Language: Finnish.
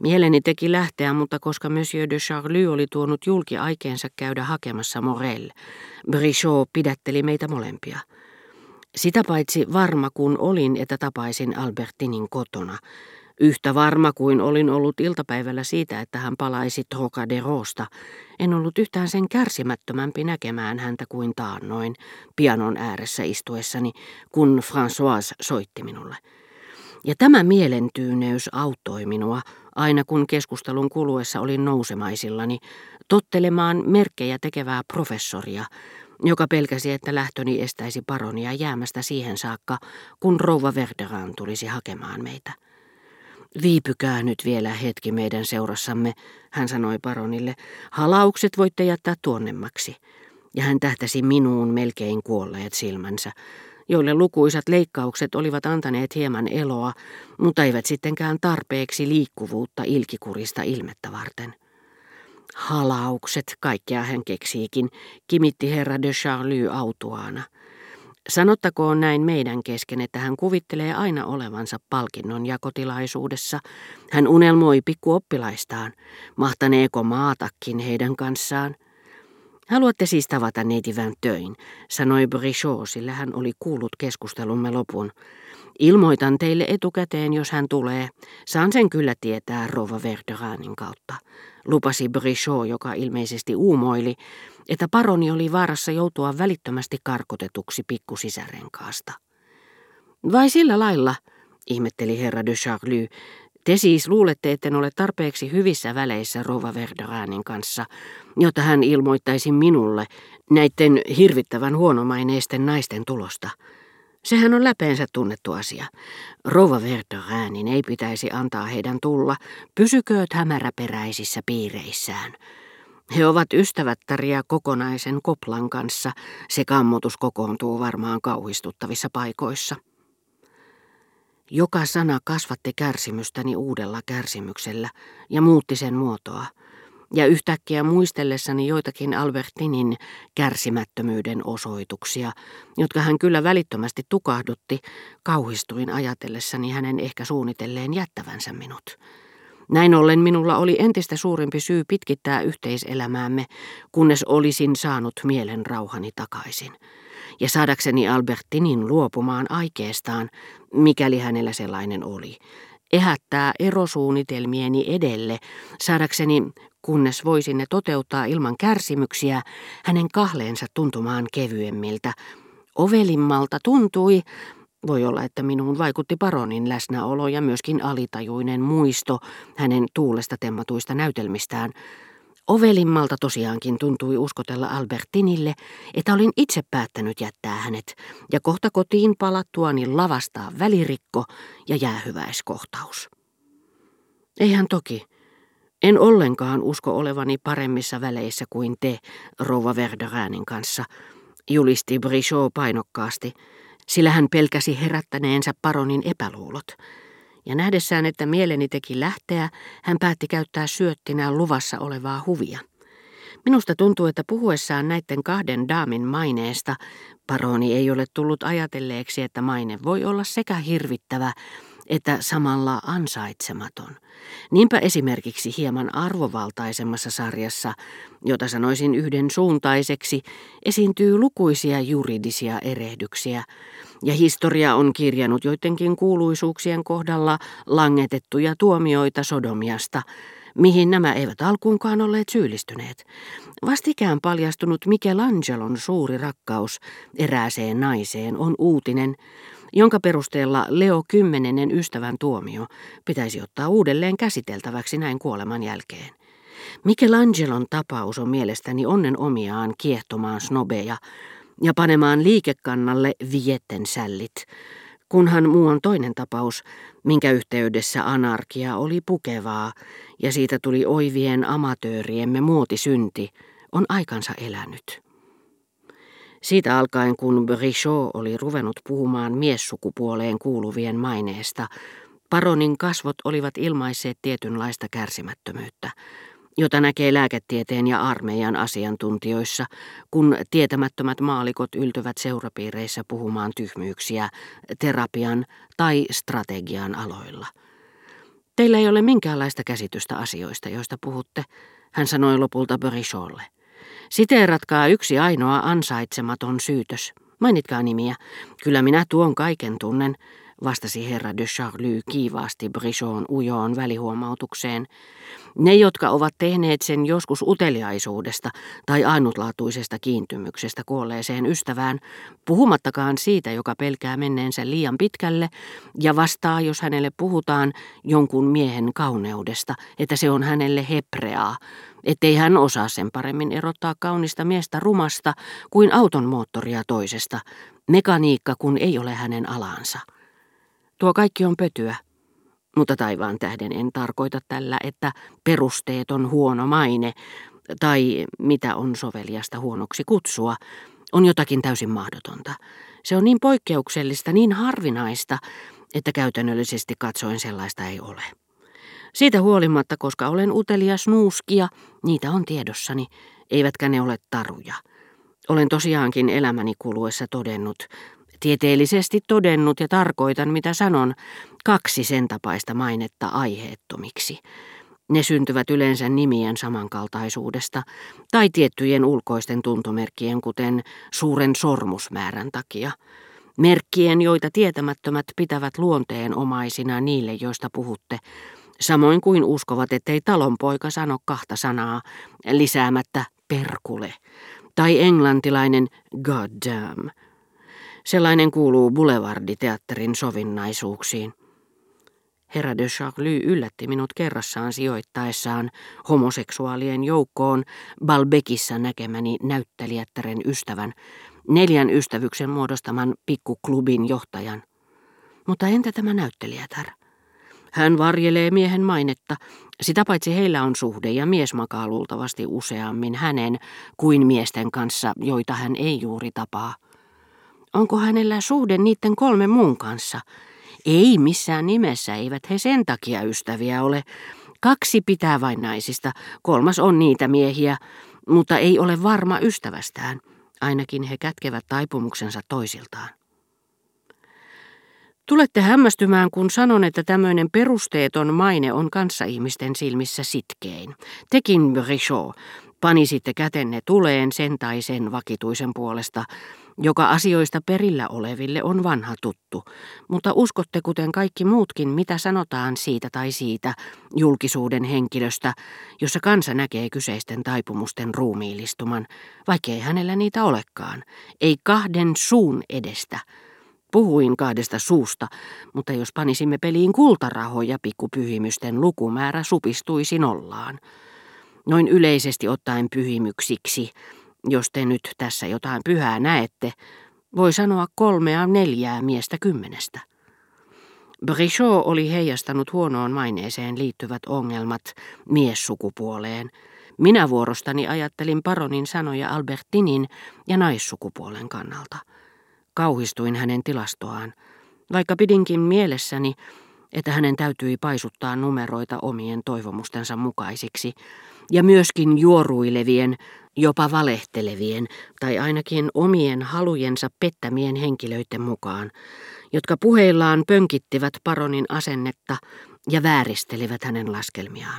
Mieleni teki lähteä, mutta koska Monsieur de Charlie oli tuonut julki aikeensa käydä hakemassa Morel, Brichot pidätteli meitä molempia. Sitä paitsi varma kun olin, että tapaisin Albertinin kotona, Yhtä varma kuin olin ollut iltapäivällä siitä, että hän palaisi Trocaderosta, en ollut yhtään sen kärsimättömämpi näkemään häntä kuin taannoin, pianon ääressä istuessani, kun François soitti minulle. Ja tämä mielentyyneys auttoi minua, aina kun keskustelun kuluessa olin nousemaisillani, tottelemaan merkkejä tekevää professoria, joka pelkäsi, että lähtöni estäisi paronia jäämästä siihen saakka, kun rouva Verderan tulisi hakemaan meitä. Viipykää nyt vielä hetki meidän seurassamme, hän sanoi paronille. Halaukset voitte jättää tuonnemmaksi. Ja hän tähtäsi minuun melkein kuolleet silmänsä, joille lukuisat leikkaukset olivat antaneet hieman eloa, mutta eivät sittenkään tarpeeksi liikkuvuutta ilkikurista ilmettä varten. Halaukset, kaikkea hän keksiikin, kimitti herra de Charlie autuaana. Sanottakoon näin meidän kesken, että hän kuvittelee aina olevansa palkinnon jakotilaisuudessa. Hän unelmoi pikkuoppilaistaan, mahtaneeko maatakin heidän kanssaan. Haluatte siis tavata neiti töin, sanoi Brichot, sillä hän oli kuullut keskustelumme lopun. Ilmoitan teille etukäteen, jos hän tulee. Saan sen kyllä tietää Rova Verderanin kautta. Lupasi Brichot, joka ilmeisesti uumoili, että paroni oli vaarassa joutua välittömästi karkotetuksi pikkusisärenkaasta. Vai sillä lailla, ihmetteli herra de Charlie, te siis luulette, etten ole tarpeeksi hyvissä väleissä Rova Verderanin kanssa, jotta hän ilmoittaisi minulle näiden hirvittävän huonomaineisten naisten tulosta. Sehän on läpeensä tunnettu asia. Rova Verderanin ei pitäisi antaa heidän tulla, pysykööt hämäräperäisissä piireissään. He ovat ystävättäriä kokonaisen koplan kanssa. Se kammotus kokoontuu varmaan kauhistuttavissa paikoissa. Joka sana kasvatti kärsimystäni uudella kärsimyksellä ja muutti sen muotoa. Ja yhtäkkiä muistellessani joitakin Albertinin kärsimättömyyden osoituksia, jotka hän kyllä välittömästi tukahdutti, kauhistuin ajatellessani hänen ehkä suunnitelleen jättävänsä minut. Näin ollen minulla oli entistä suurempi syy pitkittää yhteiselämäämme, kunnes olisin saanut mielen rauhani takaisin. Ja saadakseni Albertinin luopumaan aikeestaan, mikäli hänellä sellainen oli, ehättää erosuunnitelmieni edelle, saadakseni, kunnes voisin ne toteuttaa ilman kärsimyksiä, hänen kahleensa tuntumaan kevyemmiltä. Ovelimmalta tuntui, voi olla, että minuun vaikutti paronin läsnäolo ja myöskin alitajuinen muisto hänen tuulesta temmatuista näytelmistään. Ovelimmalta tosiaankin tuntui uskotella Albertinille, että olin itse päättänyt jättää hänet ja kohta kotiin palattuani lavastaa välirikko ja jäähyväiskohtaus. Eihän toki. En ollenkaan usko olevani paremmissa väleissä kuin te, rouva Verderanin kanssa, julisti Brichot painokkaasti, sillä hän pelkäsi herättäneensä paronin epäluulot. Ja nähdessään, että mieleni teki lähteä, hän päätti käyttää syöttinä luvassa olevaa huvia. Minusta tuntuu, että puhuessaan näiden kahden daamin maineesta, paroni ei ole tullut ajatelleeksi, että maine voi olla sekä hirvittävä että samalla ansaitsematon. Niinpä esimerkiksi hieman arvovaltaisemmassa sarjassa, jota sanoisin yhden suuntaiseksi, esiintyy lukuisia juridisia erehdyksiä, ja historia on kirjannut joidenkin kuuluisuuksien kohdalla langetettuja tuomioita Sodomiasta, mihin nämä eivät alkuunkaan olleet syyllistyneet. Vastikään paljastunut Michelangelon suuri rakkaus erääseen naiseen on uutinen, jonka perusteella Leo kymmenennen ystävän tuomio pitäisi ottaa uudelleen käsiteltäväksi näin kuoleman jälkeen. Michelangelon tapaus on mielestäni onnen omiaan kiehtomaan snobeja ja panemaan liikekannalle vietten sällit, kunhan muu on toinen tapaus, minkä yhteydessä anarkia oli pukevaa ja siitä tuli oivien amatööriemme muotisynti, on aikansa elänyt. Siitä alkaen, kun Brichot oli ruvennut puhumaan miessukupuoleen kuuluvien maineesta, paronin kasvot olivat ilmaisseet tietynlaista kärsimättömyyttä, jota näkee lääketieteen ja armeijan asiantuntijoissa, kun tietämättömät maalikot yltyvät seurapiireissä puhumaan tyhmyyksiä terapian tai strategian aloilla. Teillä ei ole minkäänlaista käsitystä asioista, joista puhutte, hän sanoi lopulta Bericholle. Siteeratkaa yksi ainoa ansaitsematon syytös. Mainitkaa nimiä. Kyllä minä tuon kaiken tunnen, vastasi herra de Charlie kiivaasti Brichon ujoon välihuomautukseen. Ne, jotka ovat tehneet sen joskus uteliaisuudesta tai ainutlaatuisesta kiintymyksestä kuolleeseen ystävään, puhumattakaan siitä, joka pelkää menneensä liian pitkälle ja vastaa, jos hänelle puhutaan jonkun miehen kauneudesta, että se on hänelle hepreaa, ettei hän osaa sen paremmin erottaa kaunista miestä rumasta kuin auton moottoria toisesta, mekaniikka kun ei ole hänen alansa. Tuo kaikki on pötyä, mutta taivaan tähden en tarkoita tällä, että perusteet on huono maine, tai mitä on soveliasta huonoksi kutsua, on jotakin täysin mahdotonta. Se on niin poikkeuksellista, niin harvinaista, että käytännöllisesti katsoen sellaista ei ole. Siitä huolimatta, koska olen utelias nuuskia, niitä on tiedossani, eivätkä ne ole taruja. Olen tosiaankin elämäni kuluessa todennut, tieteellisesti todennut ja tarkoitan mitä sanon, kaksi sen tapaista mainetta aiheettomiksi. Ne syntyvät yleensä nimien samankaltaisuudesta tai tiettyjen ulkoisten tuntomerkkien, kuten suuren sormusmäärän takia. Merkkien, joita tietämättömät pitävät luonteen omaisina niille, joista puhutte, samoin kuin uskovat, ettei talonpoika sano kahta sanaa lisäämättä perkule tai englantilainen goddamn. Sellainen kuuluu Boulevarditeatterin sovinnaisuuksiin. Herra de Charlie yllätti minut kerrassaan sijoittaessaan homoseksuaalien joukkoon Balbekissa näkemäni näyttelijättären ystävän, neljän ystävyksen muodostaman pikkuklubin johtajan. Mutta entä tämä näyttelijätär? Hän varjelee miehen mainetta, sitä paitsi heillä on suhde ja mies makaa luultavasti useammin hänen kuin miesten kanssa, joita hän ei juuri tapaa. Onko hänellä suhde niiden kolme muun kanssa? Ei missään nimessä, eivät he sen takia ystäviä ole. Kaksi pitää vain naisista, kolmas on niitä miehiä, mutta ei ole varma ystävästään. Ainakin he kätkevät taipumuksensa toisiltaan. Tulette hämmästymään, kun sanon, että tämmöinen perusteeton maine on kanssaihmisten silmissä sitkein. Tekin, Brichot, panisitte kätenne tuleen sen tai sen vakituisen puolesta, joka asioista perillä oleville on vanha tuttu, mutta uskotte kuten kaikki muutkin, mitä sanotaan siitä tai siitä julkisuuden henkilöstä, jossa kansa näkee kyseisten taipumusten ruumiillistuman, vaikkei hänellä niitä olekaan, ei kahden suun edestä. Puhuin kahdesta suusta, mutta jos panisimme peliin kultarahoja, pikkupyhimysten lukumäärä supistuisi nollaan. Noin yleisesti ottaen pyhimyksiksi, jos te nyt tässä jotain pyhää näette, voi sanoa kolmea neljää miestä kymmenestä. Brichot oli heijastanut huonoon maineeseen liittyvät ongelmat miessukupuoleen. Minä vuorostani ajattelin paronin sanoja Albertinin ja naissukupuolen kannalta. Kauhistuin hänen tilastoaan, vaikka pidinkin mielessäni, että hänen täytyi paisuttaa numeroita omien toivomustensa mukaisiksi, ja myöskin juoruilevien, jopa valehtelevien tai ainakin omien halujensa pettämien henkilöiden mukaan, jotka puheillaan pönkittivät paronin asennetta ja vääristelivät hänen laskelmiaan.